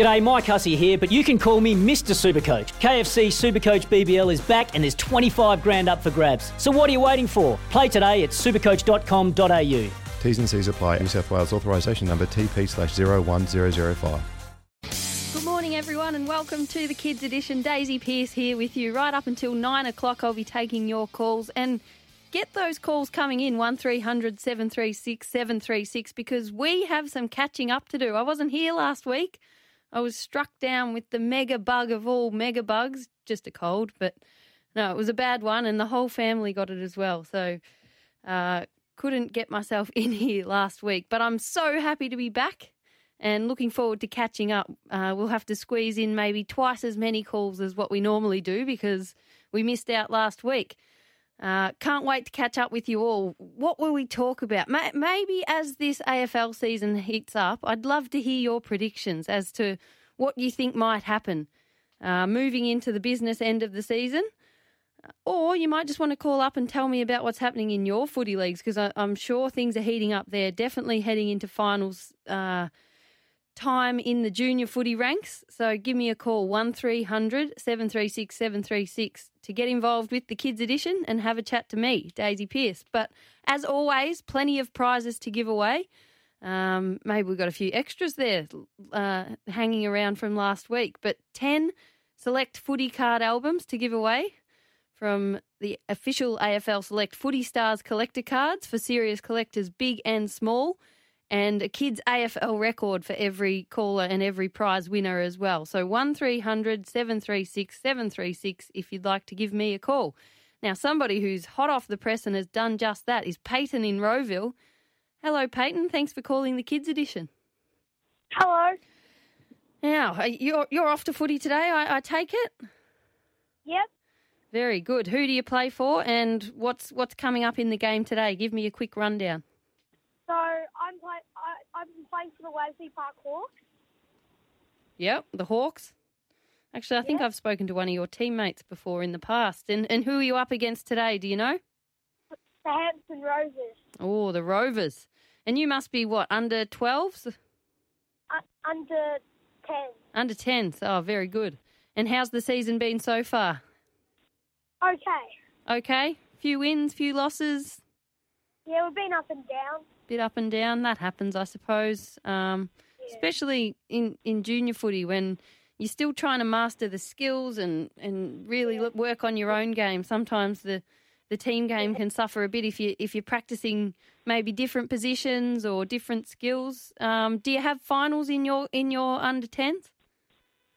G'day, Mike Hussey here, but you can call me Mr. Supercoach. KFC Supercoach BBL is back and there's 25 grand up for grabs. So what are you waiting for? Play today at supercoach.com.au. T's and C's apply. New South Wales authorisation number TP slash 01005. Good morning, everyone, and welcome to the Kids Edition. Daisy Pearce here with you. Right up until nine o'clock, I'll be taking your calls and get those calls coming in 1300 736 736 because we have some catching up to do. I wasn't here last week. I was struck down with the mega bug of all mega bugs, just a cold, but no, it was a bad one, and the whole family got it as well. So, uh, couldn't get myself in here last week, but I'm so happy to be back and looking forward to catching up. Uh, we'll have to squeeze in maybe twice as many calls as what we normally do because we missed out last week. Uh, can't wait to catch up with you all. What will we talk about? Maybe as this AFL season heats up, I'd love to hear your predictions as to what you think might happen uh, moving into the business end of the season. Or you might just want to call up and tell me about what's happening in your footy leagues because I'm sure things are heating up there. Definitely heading into finals uh, time in the junior footy ranks. So give me a call, 1300 736 736, to get involved with the Kids Edition and have a chat to me, Daisy Pearce. But as always, plenty of prizes to give away. Um, maybe we've got a few extras there uh, hanging around from last week, but 10 select footy card albums to give away from the official AFL Select Footy Stars collector cards for serious collectors big and small and a kids AFL record for every caller and every prize winner as well. So 1300 736 736 if you'd like to give me a call. Now, somebody who's hot off the press and has done just that is Peyton in Rowville. Hello, Peyton. Thanks for calling the Kids Edition. Hello. Now, you're, you're off to footy today, I, I take it? Yep. Very good. Who do you play for and what's, what's coming up in the game today? Give me a quick rundown. So I'm play, I, I've playing for the Wesley Park Hawks. Yep, the Hawks. Actually, I think Yep. I've spoken to one of your teammates before in the past. And and who are you up against today? Do you know? The Hampton Rovers. Oh, the Rovers. And you must be what under 12s, Uh, under 10. under 10s. Oh, very good. And how's the season been so far? Okay. Okay, few wins, few losses, Yeah, we've been up and down. bit up and down. That happens, I suppose. Um, especially in, in junior footy when you're still trying to master the skills and, and really look, work on your own game. Sometimes the, the team game can suffer a bit if you if you're practicing maybe different positions or different skills. Um, do you have finals in your in your under 10s?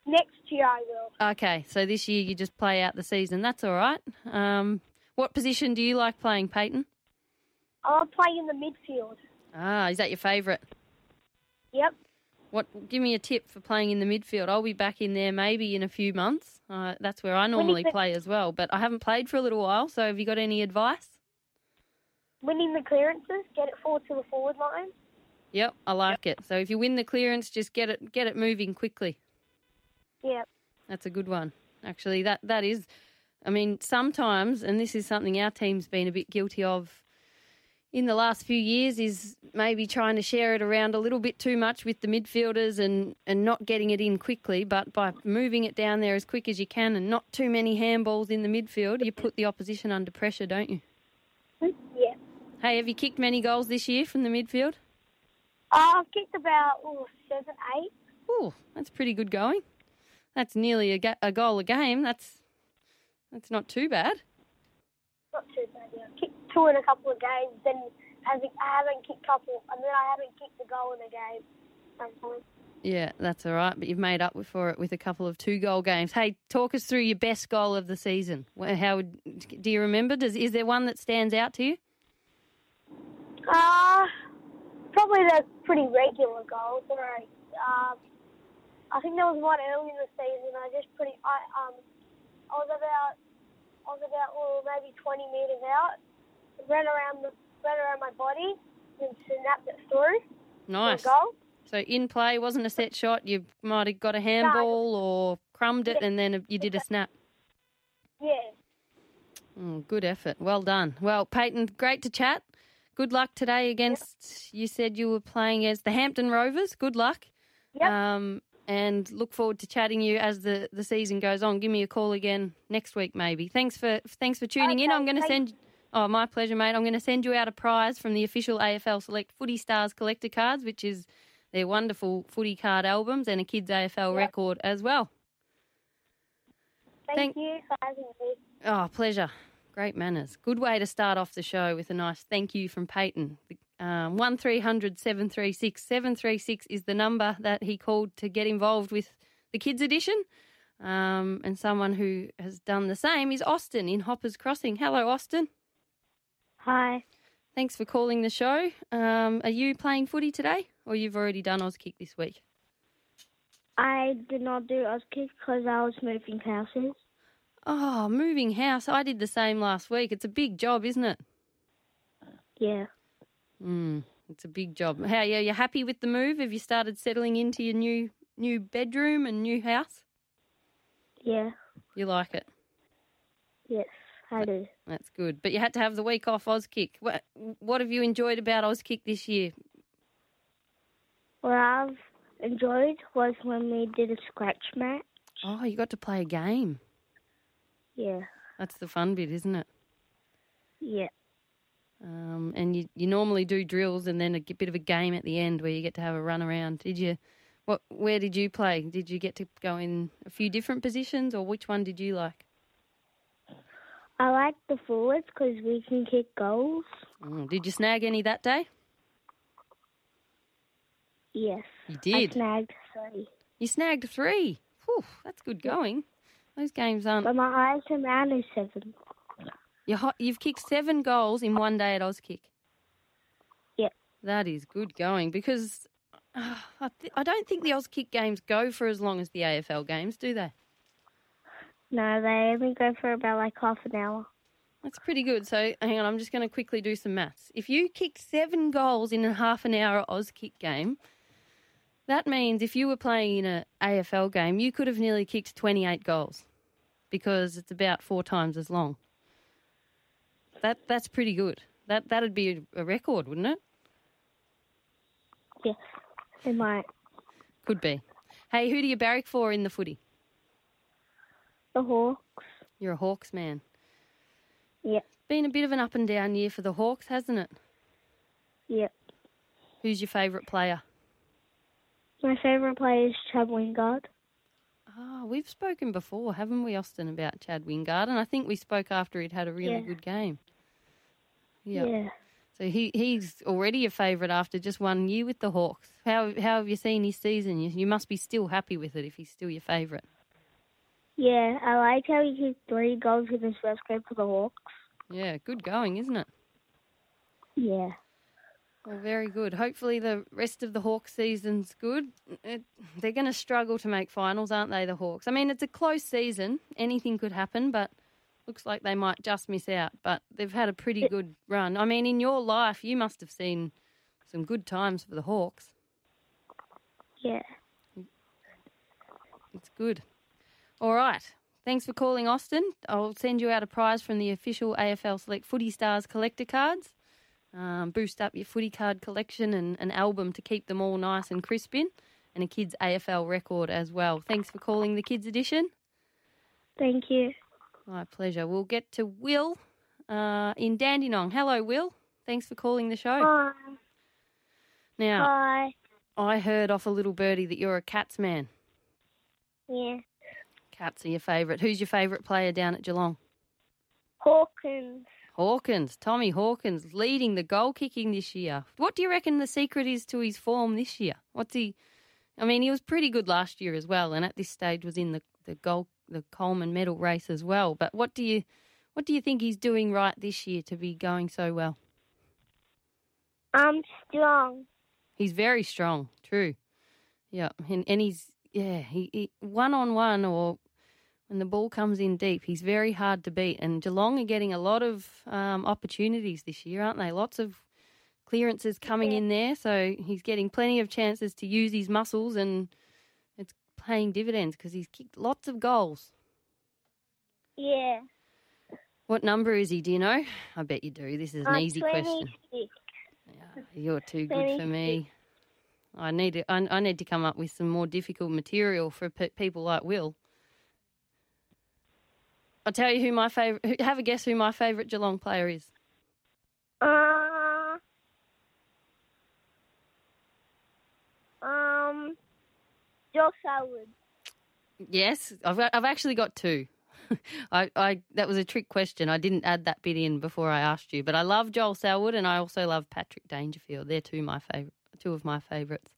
Next year I will. Okay, so this year you just play out the season. That's all right. Um, what position do you like playing, Peyton? I'll play in the midfield. Ah, is that your favourite? Yep. What? Give me a tip for playing in the midfield. I'll be back in there maybe in a few months. Uh, that's where I normally play as well, but I haven't played for a little while. So, have you got any advice? Winning the clearances, get it forward to the forward line. Yep, I like it. So, if you win the clearance, just get it get it moving quickly. Yep. That's a good one. Actually, that that is. I mean, sometimes, and this is something our team's been a bit guilty of in the last few years, is maybe trying to share it around a little bit too much with the midfielders and, and not getting it in quickly. But by moving it down there as quick as you can and not too many handballs in the midfield, you put the opposition under pressure, don't you? Yeah. Hey, have you kicked many goals this year from the midfield? Uh, I've kicked about ooh, seven, eight. Oh, that's pretty good going. That's nearly a, ga- a goal a game. That's that's not too bad. Not too bad. Yeah. Two in a couple of games. Then I haven't kicked a couple, and then I haven't kicked a goal in a game. Sometimes. Yeah, that's all right. But you've made up for it with a couple of two goal games. Hey, talk us through your best goal of the season. How would, do you remember? Does is there one that stands out to you? Uh, probably the pretty regular goals. Right. Um, I think there was one early in the season. I just pretty. I um, I was about. I was about oh, maybe 20 meters out. Ran around the ran around my body and snapped it through. Nice. goal. So in play wasn't a set shot. You might have got a handball or crumbed it, and then you did a snap. Yeah. Oh, good effort. Well done. Well, Peyton, great to chat. Good luck today against. You said you were playing as the Hampton Rovers. Good luck. Yep. Um, and look forward to chatting you as the, the season goes on. Give me a call again next week, maybe. Thanks for thanks for tuning in. I'm going to send. Oh, my pleasure, mate. I'm going to send you out a prize from the official AFL Select Footy Stars collector cards, which is their wonderful footy card albums and a kids AFL record as well. Thank, Thank- you for having me. Oh, pleasure. Great manners. Good way to start off the show with a nice thank you from Peyton. Um, 1300 736 736 is the number that he called to get involved with the kids edition. Um, and someone who has done the same is Austin in Hoppers Crossing. Hello, Austin. Hi. Thanks for calling the show. Um, are you playing footy today or you've already done Auskick this week? I did not do Auskick because I was moving houses. Oh, moving house. I did the same last week. It's a big job, isn't it? Yeah. Mm, it's a big job. How yeah, you happy with the move? Have you started settling into your new new bedroom and new house? Yeah. You like it? Yes, I do. That's good. But you had to have the week off Auskick. What what have you enjoyed about Auskick this year? What I've enjoyed was when we did a scratch match. Oh, you got to play a game. Yeah. That's the fun bit, isn't it? Yeah. Um, and you you normally do drills and then a bit of a game at the end where you get to have a run around. Did you? What? Where did you play? Did you get to go in a few different positions, or which one did you like? I like the forwards because we can kick goals. Oh, did you snag any that day? Yes. You I did. snagged three. You snagged three. Whew, that's good going. Those games aren't. But my highest amount is seven. You ho- you've kicked seven goals in one day at Auskick. Yep. That is good going because uh, I, th- I don't think the Auskick games go for as long as the AFL games, do they? No, they only go for about like half an hour. That's pretty good. So hang on, I'm just going to quickly do some maths. If you kicked seven goals in a half an hour Auskick game, that means if you were playing in an AFL game, you could have nearly kicked 28 goals because it's about four times as long. That that's pretty good. That that'd be a, a record, wouldn't it? Yes. It might. Could be. Hey, who do you barrack for in the footy? The Hawks. You're a Hawks man. Yep. Been a bit of an up and down year for the Hawks, hasn't it? Yep. Who's your favourite player? My favourite player is Chad Wingard. Oh, we've spoken before, haven't we, Austin, about Chad Wingard? And I think we spoke after he'd had a really Yeah. good game. Yeah. Yeah. So he he's already a favourite after just one year with the Hawks. How how have you seen his season? You, you must be still happy with it if he's still your favourite. Yeah, I like how he kicked three goals in his first game for the Hawks. Yeah, good going, isn't it? Yeah. Well, very good. Hopefully, the rest of the Hawks season's good. It, they're going to struggle to make finals, aren't they, the Hawks? I mean, it's a close season. Anything could happen, but looks like they might just miss out. But they've had a pretty good run. I mean, in your life, you must have seen some good times for the Hawks. Yeah. It's good. All right. Thanks for calling, Austin. I'll send you out a prize from the official AFL Select Footy Stars collector cards. Um, boost up your footy card collection and an album to keep them all nice and crisp in, and a kids AFL record as well. Thanks for calling the kids edition. Thank you. My pleasure. We'll get to Will uh, in Dandenong. Hello, Will. Thanks for calling the show. Hi. Now, Hi. I heard off a little birdie that you're a Cats man. Yeah. Cats are your favourite. Who's your favourite player down at Geelong? Hawkins. Hawkins, Tommy Hawkins, leading the goal kicking this year. What do you reckon the secret is to his form this year? What's he? I mean, he was pretty good last year as well, and at this stage was in the the goal the Coleman medal race as well. But what do you what do you think he's doing right this year to be going so well? I'm strong. He's very strong. True. Yeah, and, and he's yeah he one on one or when the ball comes in deep, he's very hard to beat. And Geelong are getting a lot of um, opportunities this year, aren't they? Lots of clearances coming in there, so he's getting plenty of chances to use his muscles, and it's paying dividends because he's kicked lots of goals. Yeah. What number is he? Do you know? I bet you do. This is an I'm easy question. 26. You're too good for me. I need to, I, I need to come up with some more difficult material for pe- people like Will. I'll tell you who my favorite. Have a guess who my favorite Geelong player is. Uh, um, Josh Selwood. Yes, I've got, I've actually got two. I, I that was a trick question. I didn't add that bit in before I asked you, but I love Joel Selwood and I also love Patrick Dangerfield. They're two my favorite, two of my favourites.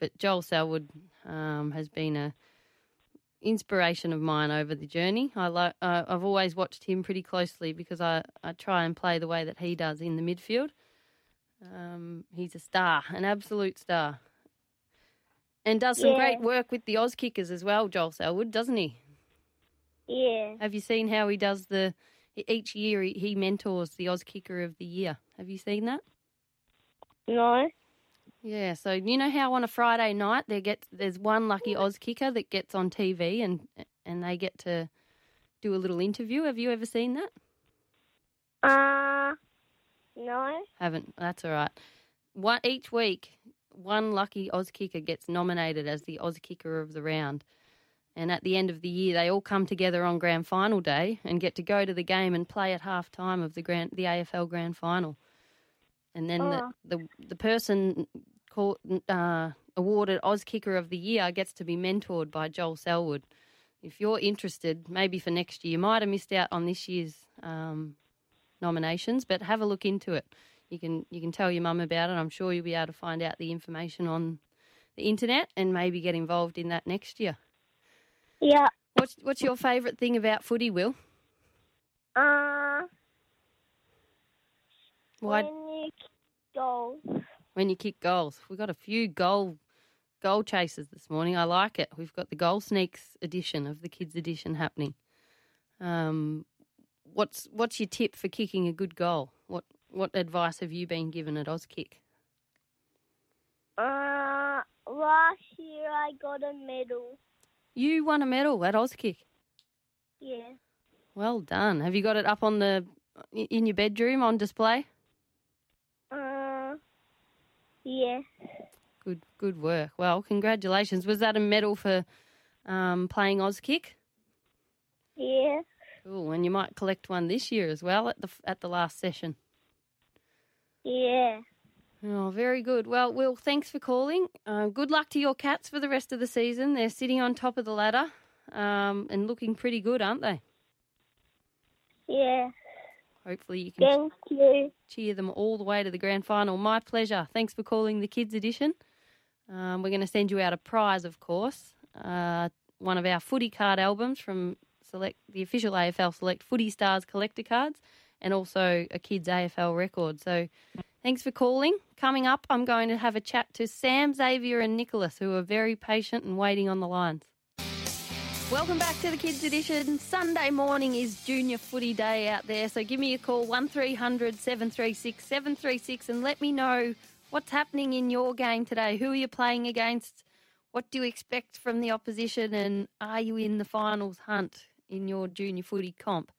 But Joel Selwood um, has been a inspiration of mine over the journey. I lo- uh, I've always watched him pretty closely because I, I try and play the way that he does in the midfield. Um, he's a star, an absolute star. And does some Yeah. great work with the Auskickers as well, Joel Selwood, doesn't he? Yeah. Have you seen how he does the each year he, he mentors the Auskicker of the year? Have you seen that? No. Yeah, so you know how on a Friday night there gets there's one lucky Auskicker that gets on TV and and they get to do a little interview. Have you ever seen that? Uh, no. Haven't. That's all right. One each week, one lucky Auskicker gets nominated as the Auskicker of the round. And at the end of the year, they all come together on grand final day and get to go to the game and play at half time of the grand the AFL grand final. And then Oh. the, the the person uh, awarded Auskicker of the year gets to be mentored by Joel Selwood. If you're interested, maybe for next year, you might have missed out on this year's um, nominations, but have a look into it. You can you can tell your mum about it. I'm sure you'll be able to find out the information on the internet and maybe get involved in that next year. Yeah. What's what's your favourite thing about footy, Will? Uh, Why when you go. When you kick goals? We've got a few goal goal chasers this morning. I like it. We've got the goal sneaks edition of the kids edition happening. Um, what's what's your tip for kicking a good goal? What what advice have you been given at Auskick? Uh, last year I got a medal. You won a medal at Auskick. Yeah. Well done. Have you got it up on the in your bedroom on display? Yeah. Good good work. Well, congratulations. Was that a medal for um, playing Auskick? Yeah. Cool. And you might collect one this year as well at the at the last session. Yeah. Oh, very good. Well, Will, thanks for calling. Uh, good luck to your cats for the rest of the season. They're sitting on top of the ladder um, and looking pretty good, aren't they? Yeah. Hopefully, you can Thank you. cheer them all the way to the grand final. My pleasure. Thanks for calling the Kids Edition. Um, we're going to send you out a prize, of course. Uh, one of our footy card albums from select the official AFL Select Footy Stars collector cards, and also a Kids AFL record. So, thanks for calling. Coming up, I'm going to have a chat to Sam, Xavier, and Nicholas, who are very patient and waiting on the lines. Welcome back to the Kids Edition. Sunday morning is Junior Footy Day out there, so give me a call 1300 736 736 and let me know what's happening in your game today. Who are you playing against? What do you expect from the opposition? And are you in the finals hunt in your junior footy comp?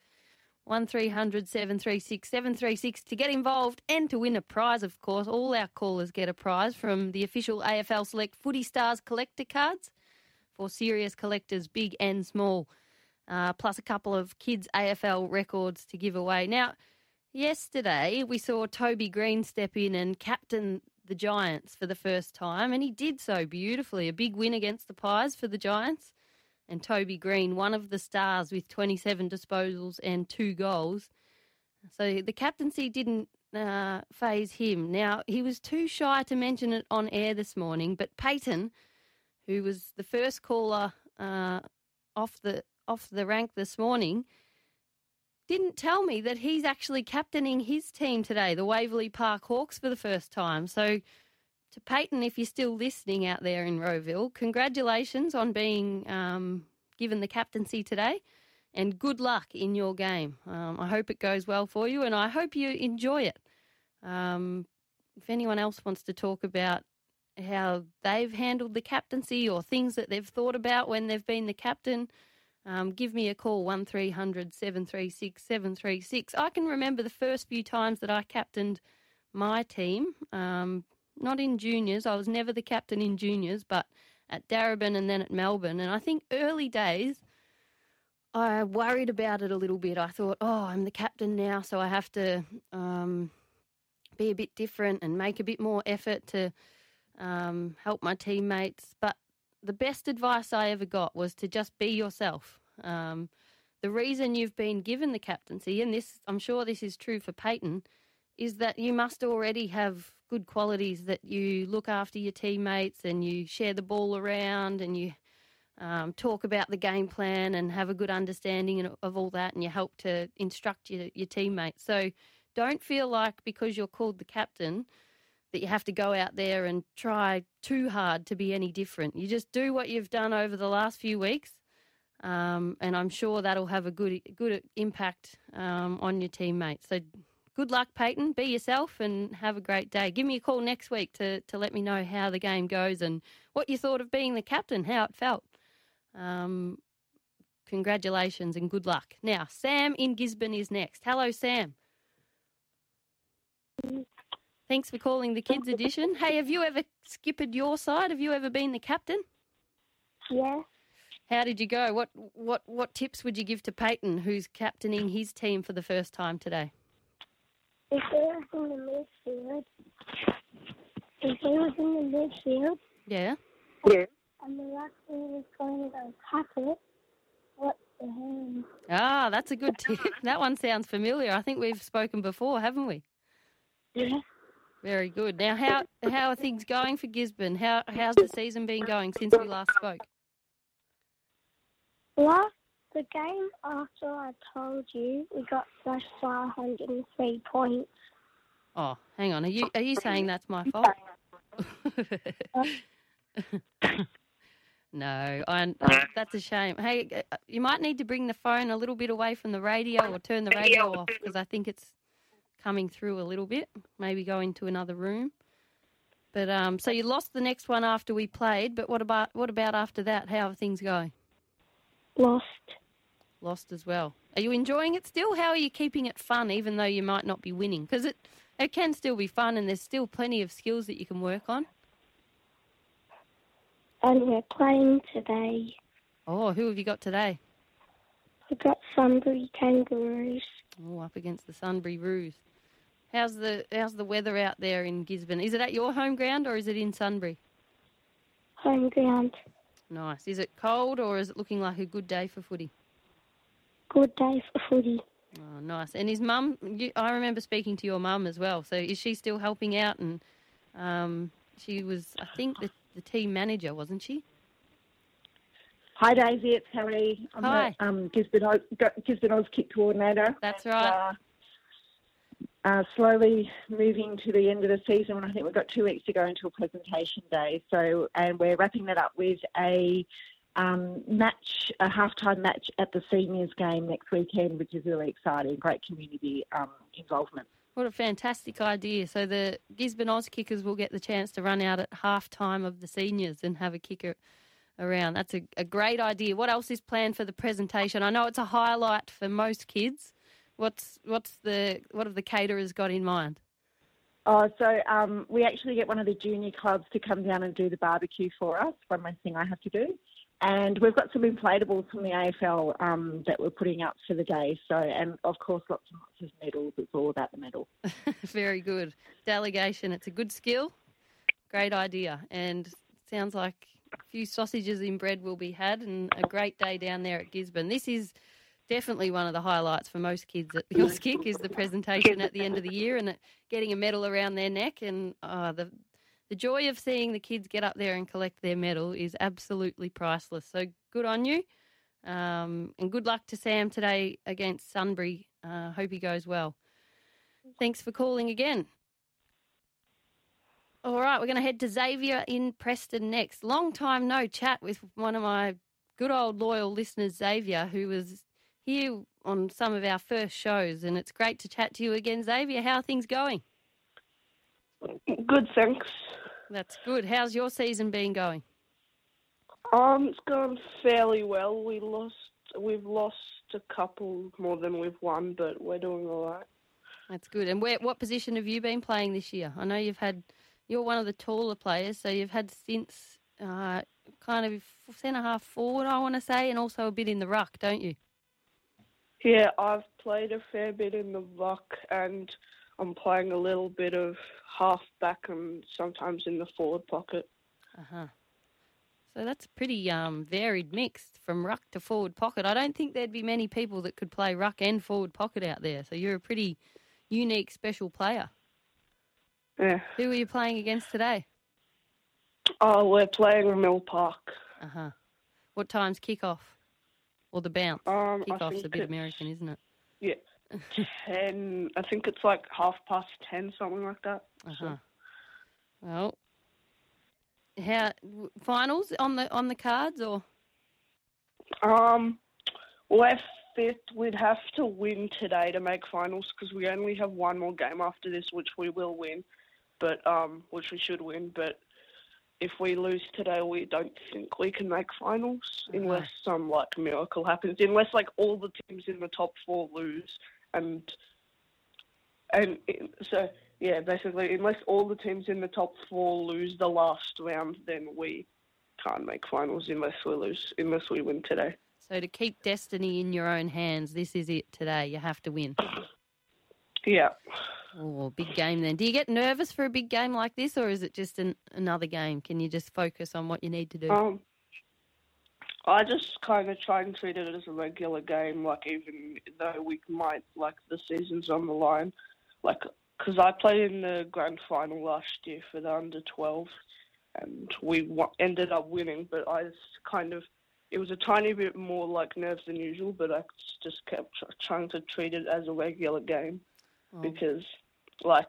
1300 736 736 to get involved and to win a prize, of course. All our callers get a prize from the official AFL Select Footy Stars collector cards for serious collectors, big and small, uh, plus a couple of kids' AFL records to give away. Now, yesterday we saw Toby Green step in and captain the Giants for the first time, and he did so beautifully. A big win against the Pies for the Giants. And Toby Green, one of the stars with 27 disposals and two goals. So the captaincy didn't uh, faze him. Now, he was too shy to mention it on air this morning, but Peyton, who was the first caller uh, off the off the rank this morning, didn't tell me that he's actually captaining his team today, the Waverley Park Hawks, for the first time. So, to Peyton, if you're still listening out there in Rowville, congratulations on being um, given the captaincy today, and good luck in your game. Um, I hope it goes well for you, and I hope you enjoy it. Um, if anyone else wants to talk about how they've handled the captaincy or things that they've thought about when they've been the captain, um, give me a call 1300 736 736. I can remember the first few times that I captained my team. Um, not in juniors. I was never the captain in juniors, but at Darebin and then at Melbourne. And I think early days, I worried about it a little bit. I thought, oh, I'm the captain now, so I have to um, be a bit different and make a bit more effort to um, help my teammates. But the best advice I ever got was to just be yourself. Um, the reason you've been given the captaincy, and this I'm sure this is true for Peyton, is that you must already have good qualities that you look after your teammates and you share the ball around and you um, talk about the game plan and have a good understanding of all that and you help to instruct your, your teammates. So don't feel like because you're called the captain that you have to go out there and try too hard to be any different. You just do what you've done over the last few weeks. Um, and I'm sure that'll have a good good impact um, on your teammates. So good luck, Peyton. Be yourself and have a great day. Give me a call next week to, to let me know how the game goes and what you thought of being the captain, how it felt. Um, congratulations and good luck. Now, Sam in Gisborne is next. Hello, Sam. Thanks for calling the Kids Edition. Hey, have you ever skippered your side? Have you ever been the captain? Yeah. How did you go? What what what tips would you give to Peyton, who's captaining his team for the first time today? If he was in the midfield, if he was in the midfield Yeah. yeah, and the referee was going to go tap it, what's the hand? Ah, that's a good tip. That one sounds familiar. I think we've spoken before, haven't we? Yeah. Very good. Now, how how are things going for Gisborne? How how's the season been going since we last spoke? Last the game after I told you, we got slashed by 103 points. Oh, hang on. Are you are you saying that's my fault? no, I, that's a shame. Hey, uh, you might need to bring the phone a little bit away from the radio or turn the radio off because I think it's coming through a little bit. Maybe go into another room. But um, so you lost the next one after we played. But what about what about after that? How are things going? Lost. Lost as well. Are you enjoying it still? How are you keeping it fun, even though you might not be winning? Because it it can still be fun, and there's still plenty of skills that you can work on. And we're playing today. Oh, who have you got today? We got Sunbury Kangaroos. Oh, up against the Sunbury Roos. How's the how's the weather out there in Gisborne? Is it at your home ground or is it in Sunbury? Home ground. Nice. Is it cold or is it looking like a good day for footy? Good day for footy. Oh, nice. And his mum, you, I remember speaking to your mum as well. So is she still helping out? And um, she was, I think, the, the team manager, wasn't she? Hi Daisy, it's Harry. I'm Hi. the um, Gisborne, Oz, Gisborne Oz kick coordinator. That's right. Uh, uh, slowly moving to the end of the season, I think we've got two weeks to go until presentation day. So, and we're wrapping that up with a um, match, a halftime match at the seniors game next weekend, which is really exciting. Great community um, involvement. What a fantastic idea. So the Gisborne Auskickers will get the chance to run out at half time of the seniors and have a kicker around. That's a, a great idea. What else is planned for the presentation? I know it's a highlight for most kids. What's what's the what have the caterers got in mind? Oh, so um, we actually get one of the junior clubs to come down and do the barbecue for us. One more thing I have to do. And we've got some inflatables from the AFL um, that we're putting up for the day. So, and of course, lots and lots of medals. It's all about the medal. Very good. Delegation, it's a good skill. Great idea. And sounds like a few sausages in bread will be had and a great day down there at Gisborne. This is definitely one of the highlights for most kids at the Auskick is the presentation at the end of the year and getting a medal around their neck. And uh, the, the joy of seeing the kids get up there and collect their medal is absolutely priceless. So good on you. Um, and good luck to Sam today against Sunbury. Uh, hope he goes well. Thanks for calling again. All right, we're going to head to Xavier in Preston next. Long time no chat with one of my good old loyal listeners, Xavier, who was here on some of our first shows, and it's great to chat to you again, Xavier. How are things going? Good, thanks. That's good. How's your season been going? Um, it's gone fairly well. We lost, we've lost a couple more than we've won, but we're doing all right. That's good. And where, what position have you been playing this year? I know you've had you're one of the taller players, so you've had since uh, kind of centre half forward, I want to say, and also a bit in the ruck, don't you? Yeah, I've played a fair bit in the ruck and I'm playing a little bit of half back and sometimes in the forward pocket. Uh huh. So that's a pretty um, varied mix from ruck to forward pocket. I don't think there'd be many people that could play ruck and forward pocket out there. So you're a pretty unique, special player. Yeah. Who are you playing against today? Oh, we're playing Mill Park. Uh huh. What time's kickoff? Or the bounce? Um, I Kickoff's a bit American, isn't it? Yeah. ten. I think it's like half past ten, something like that. Uh So-. Well, how finals on the on the cards or? Um, we're fifth. We'd have to win today to make finals because we only have one more game after this, which we will win, but um, which we should win. But if we lose today, we don't think we can make finals uh-huh. unless some like miracle happens. Unless like all the teams in the top four lose, and and so yeah, basically, unless all the teams in the top four lose the last round, then we can't make finals unless we lose unless we win today. So to keep destiny in your own hands, this is it today. You have to win. Yeah. Oh, big game then. Do you get nervous for a big game like this, or is it just an, another game? Can you just focus on what you need to do? Um, I just kind of try and treat it as a regular game, like even though we might like the season's on the line, like because I played in the grand final last year for the under 12, and we wa- ended up winning, but I just kind of it was a tiny bit more like nerves than usual, but I just kept tr- trying to treat it as a regular game Oh, because like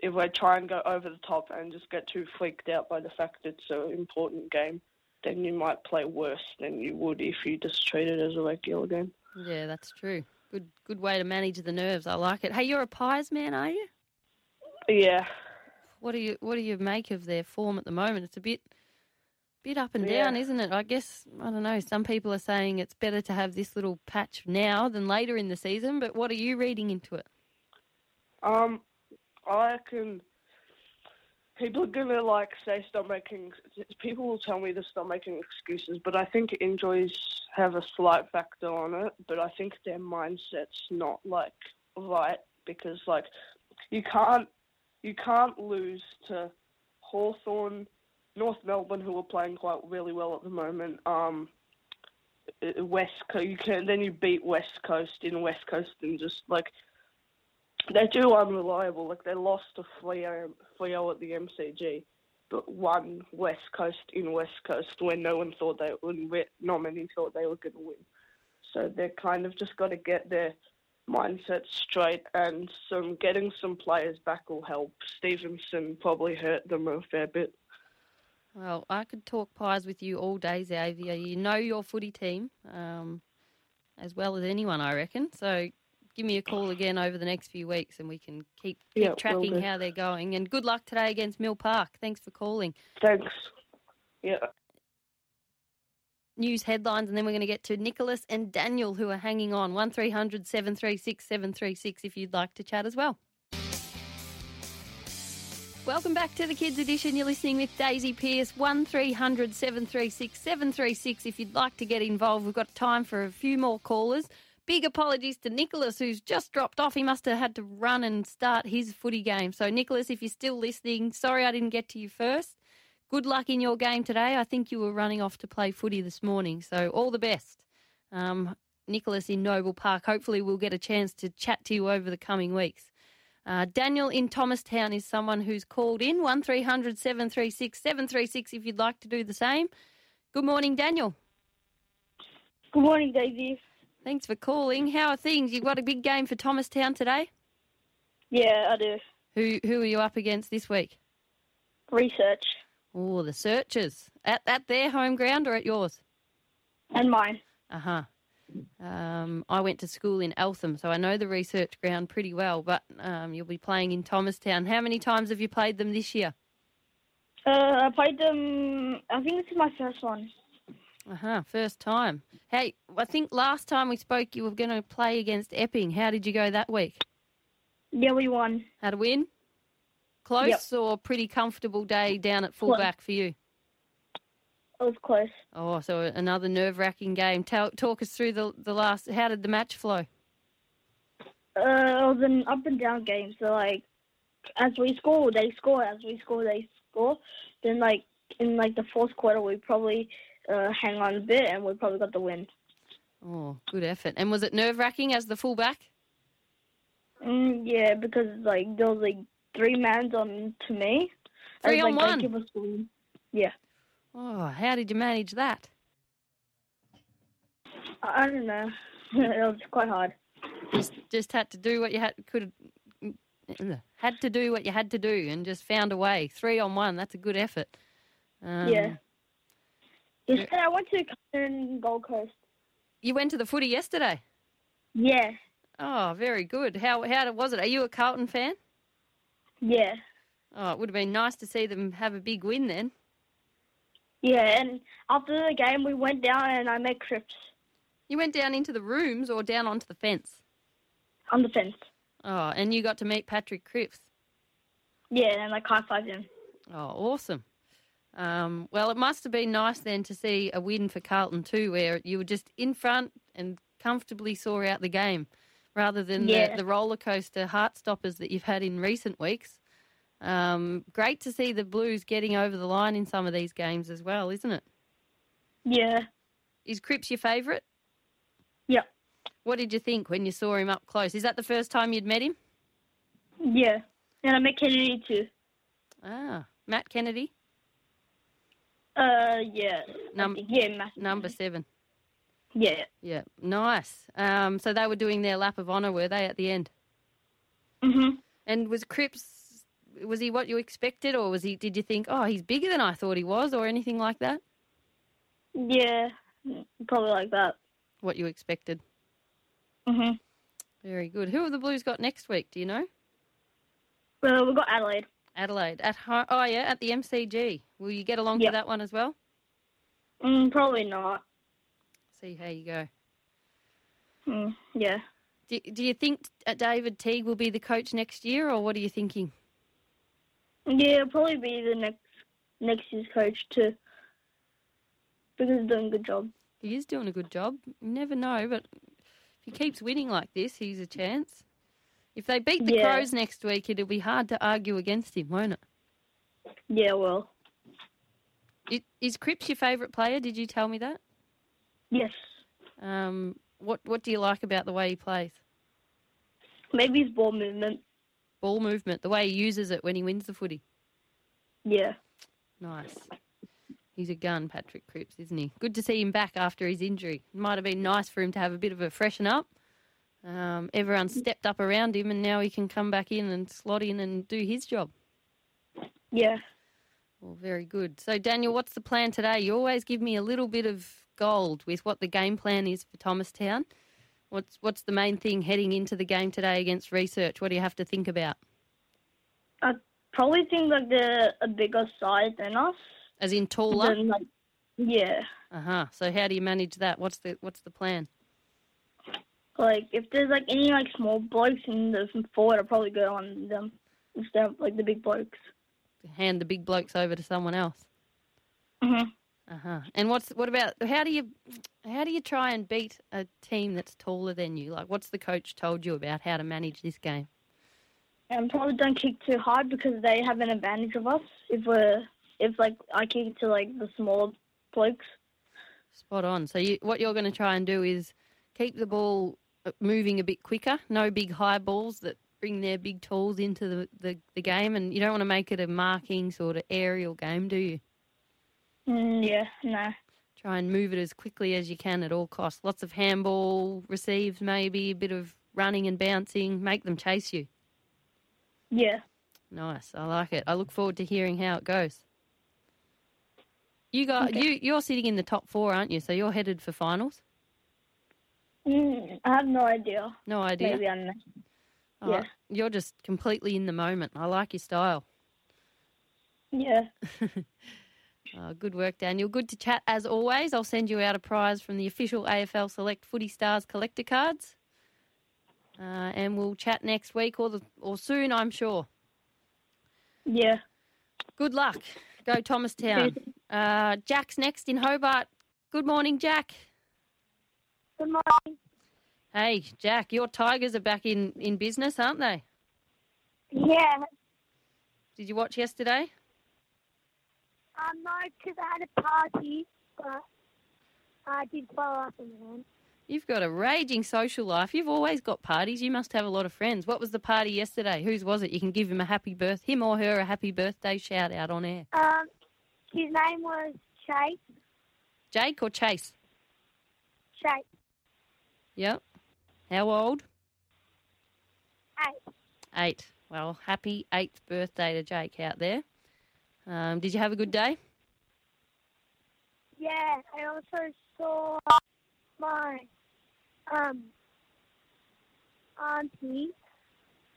if I try and go over the top and just get too freaked out by the fact it's an important game, then you might play worse than you would if you just treat it as a regular game. yeah, that's true. Good, good way to manage the nerves. I like it. Hey, you're a Pies man, are you? Yeah, What do you What do you make of their form at the moment? It's a bit, bit up and Yeah. down, isn't it? I guess I don't know. Some people are saying it's better to have this little patch now than later in the season. But what are you reading into it? um, I reckon people are gonna like say stop making. People will tell me to stop making excuses, but I think injuries have a slight factor on it. But I think their mindset's not like right because like you can't you can't lose to Hawthorn, North Melbourne, who are playing quite really well at the moment. Um, uh, West Coast, you can then you beat West Coast in West Coast and just like they're too unreliable. Like they lost to Freo, at the MCG, but won West Coast in West Coast when no one thought they would we- not many thought they were going to win. So they're kind of just got to get their mindset straight, and some getting some players back will help. Stephenson probably hurt them a fair bit. Well, I could talk pies with you all day, Xavier. You know your footy team um, as well as anyone, I reckon. So give me a call again over the next few weeks and we can keep, keep Yeah, tracking how they're going. And good luck today against Mill Park. Thanks for calling. Thanks. Yeah. News headlines, and then we're going to get to Nicholas and Daniel who are hanging on. 1300 736 736 if you'd like to chat as well. Welcome back to the Kids Edition. You're listening with Daisy Pearce. 1300 736 736 if you'd like to get involved. We've got time for a few more callers. Big apologies to Nicholas, who's just dropped off. He must have had to run and start his footy game. So, Nicholas, if you're still listening, sorry I didn't get to you first. Good luck in your game today. I think you were running off to play footy this morning. So, all the best. Um, Nicholas in Noble Park. Hopefully, we'll get a chance to chat to you over the coming weeks. Uh, Daniel in Thomastown is someone who's called in 1300 736 736 if you'd like to do the same. Good morning, Daniel. Good morning, Daisy. Thanks for calling. How are things? You've got a big game for Thomastown today. Yeah, I do. Who who are you up against this week? Research Oh, the Searchers. At at their home ground or at yours? and mine. Uh huh. Um, I went to school in Eltham, so I know the research ground pretty well. But um, you'll be playing in Thomastown. How many times have you played them this year? Uh, I played them. I think this is my first one. Uh huh. First time. Hey, I think last time we spoke, you were going to play against Epping. How did you go that week? Yeah, we won. How to win? close or pretty comfortable day down at fullback for you? It was close. Oh, so another nerve wracking game. Tell, talk us through the the last. How did the match flow? Uh, it was an up and down game. So like, as we score, they score. As we score, they score. Then like in like the fourth quarter, we probably uh, hang on a bit, and we probably got the win. Oh, good effort. And was it nerve wracking as the fullback? Mm, yeah, because like there was like three mans on to me. Three And, on like, one? They give us the win. Yeah, Oh, how did you manage that? I, I don't know. it was quite hard. Just just had to do what you had could had to do what you had to do and just found a way. Three on one. That's a good effort. Um, yeah. Yesterday I went to Carlton Gold Coast. You went to the footy yesterday. Yeah, Oh, very good. How how was it? Are you a Carlton fan? yeah, Oh, it would have been nice to see them have a big win then. yeah. And after the game, we went down and I met Cripps You went down into the rooms or down onto the fence. on the fence. Oh, and you got to meet Patrick Cripps. Yeah, and like high fived him. Oh, awesome. Um, well, it must have been nice then to see a win for Carlton too, where you were just in front and comfortably saw out the game, rather than Yeah. the, the roller coaster heart stoppers that you've had in recent weeks. Um, great to see the Blues getting over the line in some of these games as well, isn't it? Yeah, Is Cripps your favourite? yeah, What did you think when you saw him up close? Is that the first time you'd met him? yeah. And I met Kennedy too. Ah, Matt Kennedy, Uh, yeah. Num- yeah, number seven. Yeah. Yeah, nice. Um, so they were doing their lap of honour, were they, at the end? Mhm. And was Cripps, was he what you expected, or was he? Did you think, oh, he's bigger than I thought he was, or anything like that? Yeah, probably like that. What you expected? Mhm. Very good. Who have the Blues got next week? Do you know? Well, we've got Adelaide. Adelaide at home. Oh yeah, at the MCG. Will you get along Yep. to that one as well? Mm, probably not. See how you go. Mm, yeah. Do, do you think uh, David Teague will be the coach next year, or what are you thinking? Yeah, probably be the next next year's coach too. Because he's doing a good job. He is doing a good job. You never know, but if he keeps winning like this, he's a chance. If they beat the Yeah. Crows next week, it'll be hard to argue against him, won't it? Yeah, well. I- Is Cripps your favourite player? Did you tell me that? Yes. Um, what What do you like about the way he plays? Maybe his ball movement. Ball movement, the way he uses it when he wins the footy. Yeah. Nice. He's a gun, Patrick Cripps, isn't he? Good to see him back after his injury. It might have been nice for him to have a bit of a freshen up. Um, everyone stepped up around him, and now he can come back in and slot in and do his job. Yeah. Well, very good. So, Daniel, what's the plan today? You always give me a little bit of gold with what the game plan is for Thomastown. What's What's the main thing heading into the game today against Research? What do you have to think about? I probably think like they're a bigger size than us. As in taller? Then, like, yeah. Uh huh. So, how do you manage that? What's the What's the plan? Like if there's like any like small blokes in the forward, I'll probably go on them instead of like the big blokes. Hand the big blokes over to someone else. Mhm. Uh huh. And what's what about how do you how do you try and beat a team that's taller than you? Like, what's the coach told you about how to manage this game? And probably don't kick too hard because they have an advantage of us if we're if like I kick to like the smaller blokes. Spot on. So you, what you're going to try and do is keep the ball uh, moving a bit quicker. No big high balls that bring their big tools into the, the, the game, and you don't want to make it a marking sort of aerial game, do you? Mm, yeah, no. Try and move it as quickly as you can at all costs. Lots of handball receives, maybe a bit of running and bouncing. Make them chase you. Yeah. Nice. I like it. I look forward to hearing how it goes. You got Okay. you. You're sitting in the top four, aren't you? So you're headed for finals. Mm, I have no idea. No idea. Maybe I'm not. Oh, yeah. You're just completely in the moment. I like your style. Yeah. Oh, good work, Daniel. Good to chat as always. I'll send you out a prize from the official AFL Select Footy Stars collector cards, uh, and we'll chat next week or the, or soon, I'm sure. Yeah. Good luck. Go Thomastown. Uh, Jack's next in Hobart. Good morning, Jack. Good morning. Hey, Jack, your Tigers are back in, in business, aren't they? Yeah. Did you watch yesterday? Um, no, because I had a party, but I did follow up on them. You've got a raging social life. You've always got parties. You must have a lot of friends. What was the party yesterday? Whose was it? You can give him a happy birth, him or her, a happy birthday shout out on air. Um, his name was Chase. Jake or Chase? Chase. Yep. How old? Eight. Eight. Well, happy eighth birthday to Jake out there. Um, did you have a good day? Yeah, I also saw my um auntie,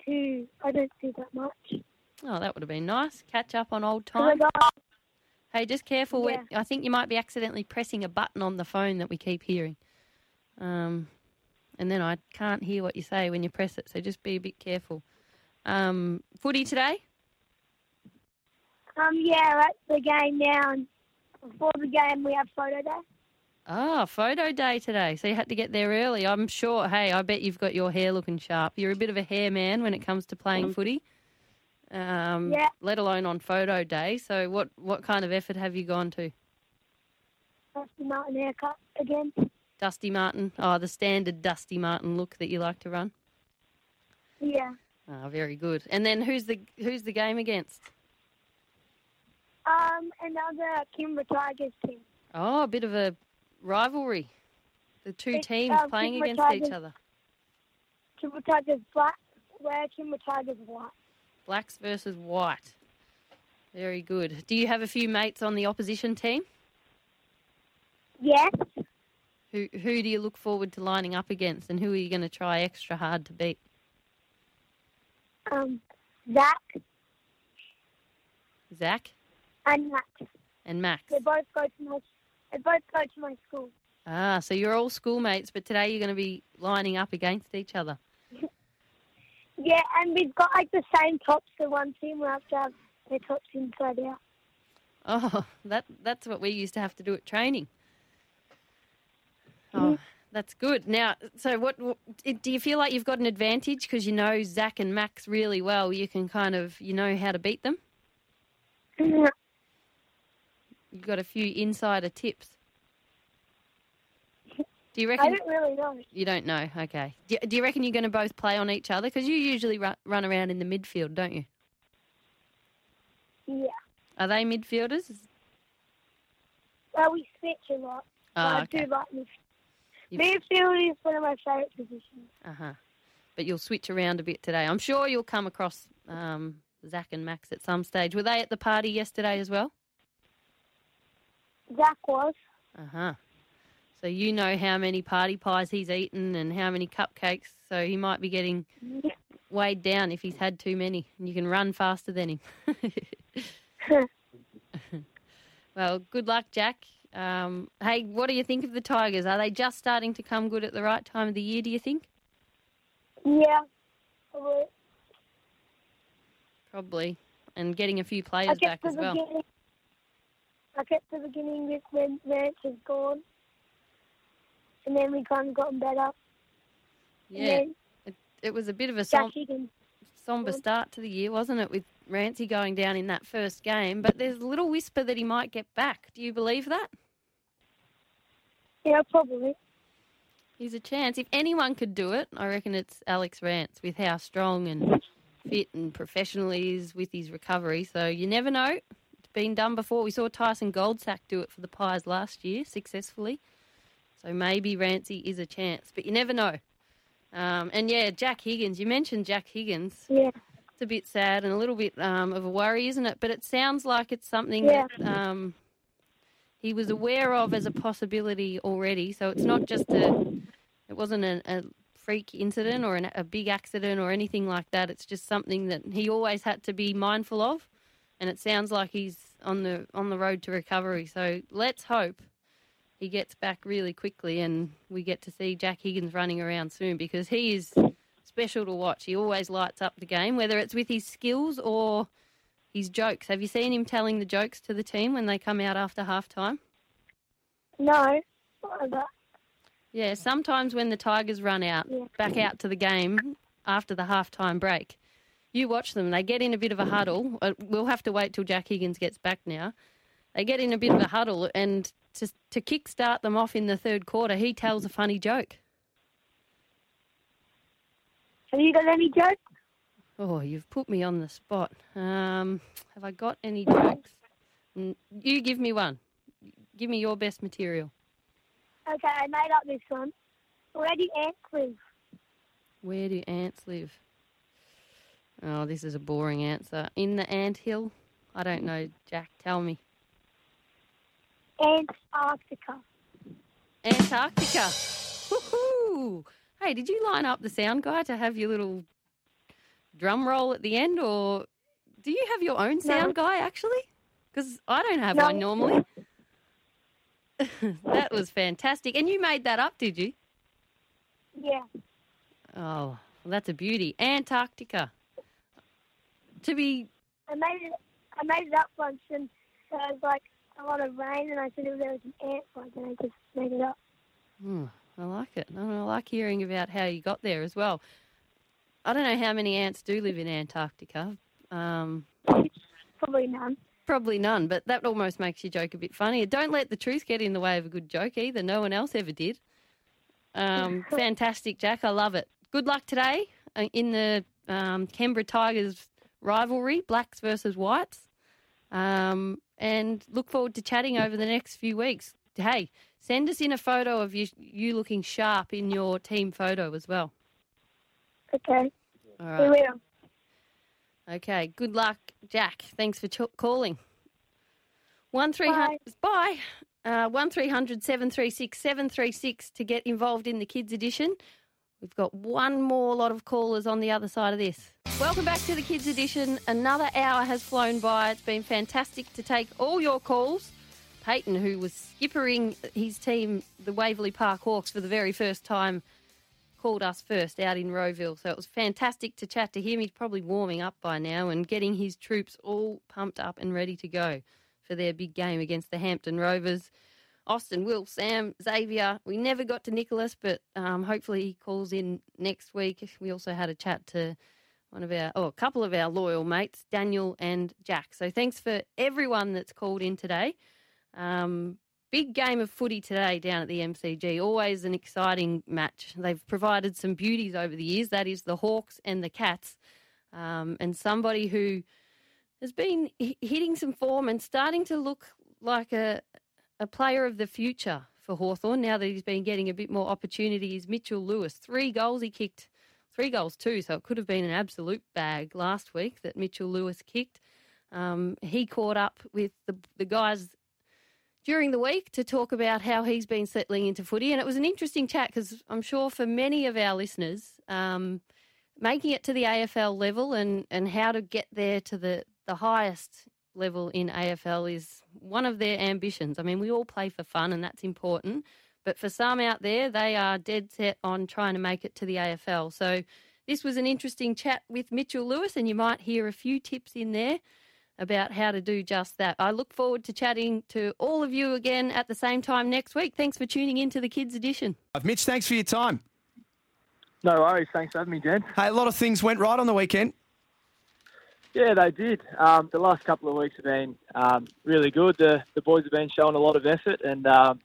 who I don't see that much. Oh, that would have been nice. Catch up on old times. got- Hey, just careful. Yeah. I think you might be accidentally pressing a button on the phone that we keep hearing. Um, and then I can't hear what you say when you press it, so just be a bit careful. Um, footy today? Um, yeah, at the game now, and before the game we have photo day. Ah, photo day today. So you had to get there early. I'm sure. Hey, I bet you've got your hair looking sharp. You're a bit of a hair man when it comes to playing footy. Um, Yeah. Let alone on photo day. So what what kind of effort have you gone to? That's the Martin haircut again. Dusty Martin. Oh, the standard Dusty Martin look that you like to run. Yeah. Oh, very good. And then who's the who's the game against? Um, another Kimber Tigers team. Oh, a bit of a rivalry. The two It's, teams um, playing Kimber against each other. Kimber Tigers black, where Kimber Tigers white. Blacks versus white. Very good. Do you have a few mates on the opposition team? Yes. Who who do you look forward to lining up against, and who are you going to try extra hard to beat? Um, Zach Zach and Max. and Max. They both go to my. They both go to my school. Ah, so you're all schoolmates, but today you're going to be lining up against each other. Yeah, and we've got like the same tops. The one team will have to have their tops inside out. Oh, that that's what we used to have to do at training. Oh, that's good. Now, so what, do you feel like you've got an advantage because you know Zach and Max really well? You can kind of you know how to beat them. You've got a few insider tips. Do you reckon? I don't really know. You don't know. Okay. Do, do you reckon you're going to both play on each other? Because you usually run, run around in the midfield, don't you? Yeah. Are they midfielders? Well, we switch a lot. but Ah, I do like midfield. Midfield is one of my favourite positions. Uh huh. But you'll switch around a bit today. I'm sure you'll come across um, Zach and Max at some stage. Were they at the party yesterday as well? Zach was. Uh huh. So you know how many party pies he's eaten and how many cupcakes. So he might be getting weighed down if he's had too many. And you can run faster than him. well, good luck, Jack. Um, hey, what do you think of the Tigers? Are they just starting to come good at the right time of the year, do you think? Yeah. Probably. Probably. And getting a few players back as well. beginning. I kept the beginning with when was gone. And then we kind of gotten better. Yeah. Then It was a bit of a som- somber start to the year, wasn't it, with Rancy going down in that first game? But there's a little whisper that he might get back. Do you believe that? Yeah, probably. He's a chance. If anyone could do it, I reckon it's Alex Rance with how strong and fit and professional he is with his recovery. So you never know. It's been done before. We saw Tyson Goldsack do it for the Pies last year successfully. So maybe Rancy is a chance, but you never know. Um, and yeah, Jack Higgins. You mentioned Jack Higgins. Yeah. It's a bit sad and a little bit um, of a worry, isn't it? But it sounds like it's something Yeah. that um, he was aware of as a possibility already. So it's not just a, it wasn't a, a freak incident or an, a big accident or anything like that. It's just something that he always had to be mindful of, and it sounds like he's on the on the road to recovery. So let's hope he gets back really quickly and we get to see Jack Higgins running around soon because he is special to watch. He always lights up the game, whether it's with his skills or his jokes. Have you seen him telling the jokes to the team when they come out after half time? No. What that? Yeah, sometimes when the Tigers run out, Yeah. back out to the game after the halftime break, you watch them. They get in a bit of a huddle. Uh, We'll have to wait till Jack Higgins gets back now. They get in a bit of a huddle, and to, to kick-start them off in the third quarter, he tells a funny joke. Have you got any jokes? Oh, you've put me on the spot. Um, have I got any jokes? You give me one. Give me your best material. Okay, I made up this one. Where do ants live? Where do ants live? Oh, this is a boring answer. In the ant hill? I don't know, Jack. Tell me. Antarctica. Antarctica. Woohoo! Hey, did you line up the sound guy to have your little drum roll at the end, or do you have your own sound guy actually? Because I don't have No. one normally. that was fantastic. And you made that up, did you? Yeah. Oh, well, that's a beauty. Antarctica. To be I made it. I made it up once, and there was like a lot of rain, and I said there was an ant bug, and I just made it up. Hmm, I like it. I, I like hearing about how you got there as well. I don't know how many ants do live in Antarctica. Um, Probably none. probably none, but that almost makes your joke a bit funnier. Don't let the truth get in the way of a good joke either. No one else ever did. Um, fantastic, Jack. I love it. Good luck today uh, in the um, Canberra Tigers rivalry, blacks versus whites. Um, and look forward to chatting over the next few weeks. Hey, send us in a photo of you, you looking sharp in your team photo as well. Okay. All We will. Okay. Good luck, Jack. Thanks for ch- calling. One three hundred. Bye. Uh, one three hundred seven three six seven three six to get involved in the kids edition. We've got one more lot of callers on the other side of this. Welcome back to the kids edition. Another hour has flown by. It's been fantastic to take all your calls. Peyton, who was skippering his team, the Waverley Park Hawks, for the very first time, called us first out in Rowville. So it was fantastic to chat to him. He's probably warming up by now and getting his troops all pumped up and ready to go for their big game against the Hampton Rovers. Austin, Will, Sam, Xavier. We never got to Nicholas, but um, hopefully he calls in next week. We also had a chat to one of our, oh, a couple of our loyal mates, Daniel and Jack. So thanks for everyone that's called in today. Um, big game of footy today down at the MCG. Always an exciting match. They've provided some beauties over the years. That is the Hawks and the Cats. Um, and somebody who has been hitting some form and starting to look like a, a player of the future for Hawthorn now that he's been getting a bit more opportunity is Mitchell Lewis. Three goals he kicked, three goals too, so it could have been an absolute bag last week that Mitchell Lewis kicked. Um, he caught up with the, the guys during the week to talk about how he's been settling into footy. And it was an interesting chat because I'm sure for many of our listeners, um, making it to the AFL level and, and how to get there to the, the highest level in AFL is one of their ambitions. I mean, we all play for fun and that's important. But for some out there, they are dead set on trying to make it to the AFL. So this was an interesting chat with Mitchell Lewis, and you might hear a few tips in there about how to do just that. I look forward to chatting to all of you again at the same time next week. Thanks for tuning in to the Kids Edition. Mitch, thanks for your time. No worries. Thanks for having me, Jen. Hey, a lot of things went right on the weekend. Yeah, they did. Um, the last couple of weeks have been um, really good. The, the boys have been showing a lot of effort, and um,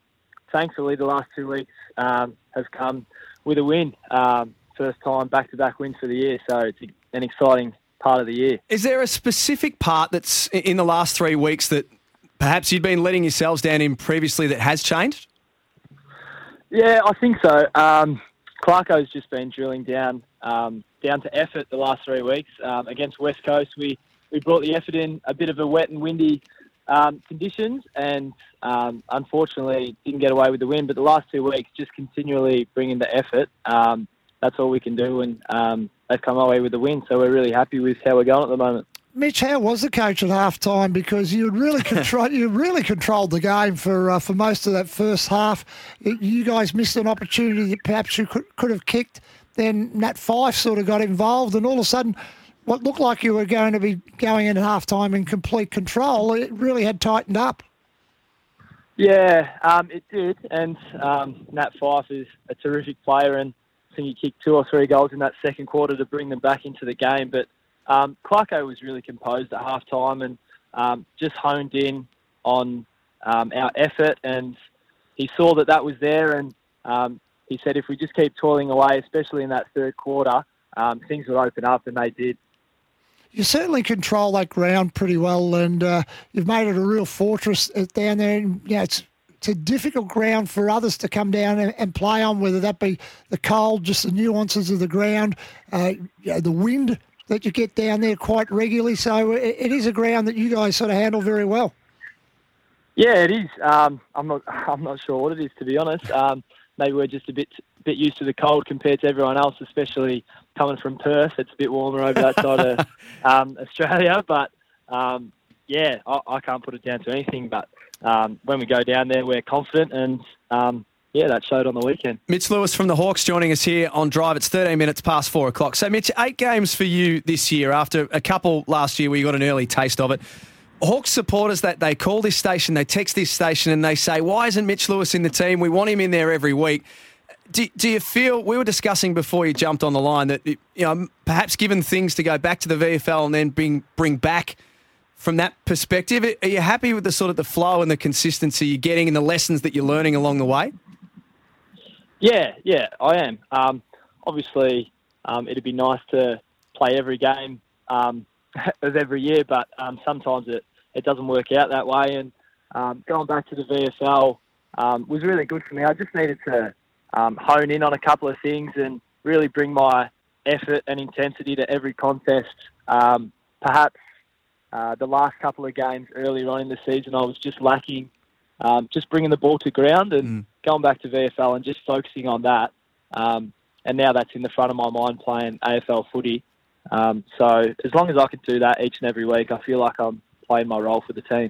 thankfully, the last two weeks um, has come with a win. Um, first time back to back wins for the year, so it's an exciting part of the year. Is there a specific part that's in the last three weeks that perhaps you'd been letting yourselves down in previously that has changed? Yeah, I think so. Um, Clarko's just been drilling down um, down to effort the last three weeks um, against West Coast. We we brought the effort in a bit of a wet and windy um, conditions, and um, unfortunately didn't get away with the win. But the last two weeks, just continually bringing the effort. Um, that's all we can do, and um, they've come away with the win. So we're really happy with how we're going at the moment. Mitch, how was the coach at half time? Because you really control, you really controlled the game for uh, for most of that first half. You guys missed an opportunity that perhaps you could, could have kicked. Then Nat Fyfe sort of got involved, and all of a sudden, what looked like you were going to be going in at half time in complete control, it really had tightened up. Yeah, um, it did. And um, Nat Fyfe is a terrific player, and think he kicked two or three goals in that second quarter to bring them back into the game. But um, Clarko was really composed at half time and um, just honed in on um, our effort. And he saw that that was there, and um, he said if we just keep toiling away, especially in that third quarter, um, things would open up, and they did. You certainly control that ground pretty well, and uh, you've made it a real fortress uh, down there. And yeah, it's it's a difficult ground for others to come down and, and play on, whether that be the cold, just the nuances of the ground, uh, you know, the wind that you get down there quite regularly. So it, it is a ground that you guys sort of handle very well. Yeah, it is. Um, I'm not. I'm not sure what it is to be honest. Um, maybe we're just a bit bit used to the cold compared to everyone else, especially coming from Perth. It's a bit warmer over that side of um, Australia, but um, yeah, I, I, can't put it down to anything. But um, when we go down there, we're confident, and um, yeah, that showed on the weekend. Mitch Lewis from the Hawks joining us here on Drive. It's 13 minutes past four o'clock. So, Mitch, eight games for you this year after a couple last year where you got an early taste of it. Hawks supporters that they call this station, they text this station, and they say, "Why isn't Mitch Lewis in the team? We want him in there every week." Do, do you feel we were discussing before you jumped on the line that you know perhaps given things to go back to the VFL and then bring bring back from that perspective, are you happy with the sort of the flow and the consistency you're getting and the lessons that you're learning along the way? Yeah, yeah, I am. Um, obviously, um, it'd be nice to play every game um, of every year, but um, sometimes it it doesn't work out that way. And um, going back to the VFL um, was really good for me. I just needed to hone in on a couple of things and really bring my effort and intensity to every contest. Perhaps uh, the last couple of games earlier on in the season, I was just lacking um, just bringing the ball to ground and mm. going back to VFL and just focusing on that. Um, and now that's in the front of my mind playing AFL footy. Um, so as long as I can do that each and every week, I feel like I'm playing my role for the team.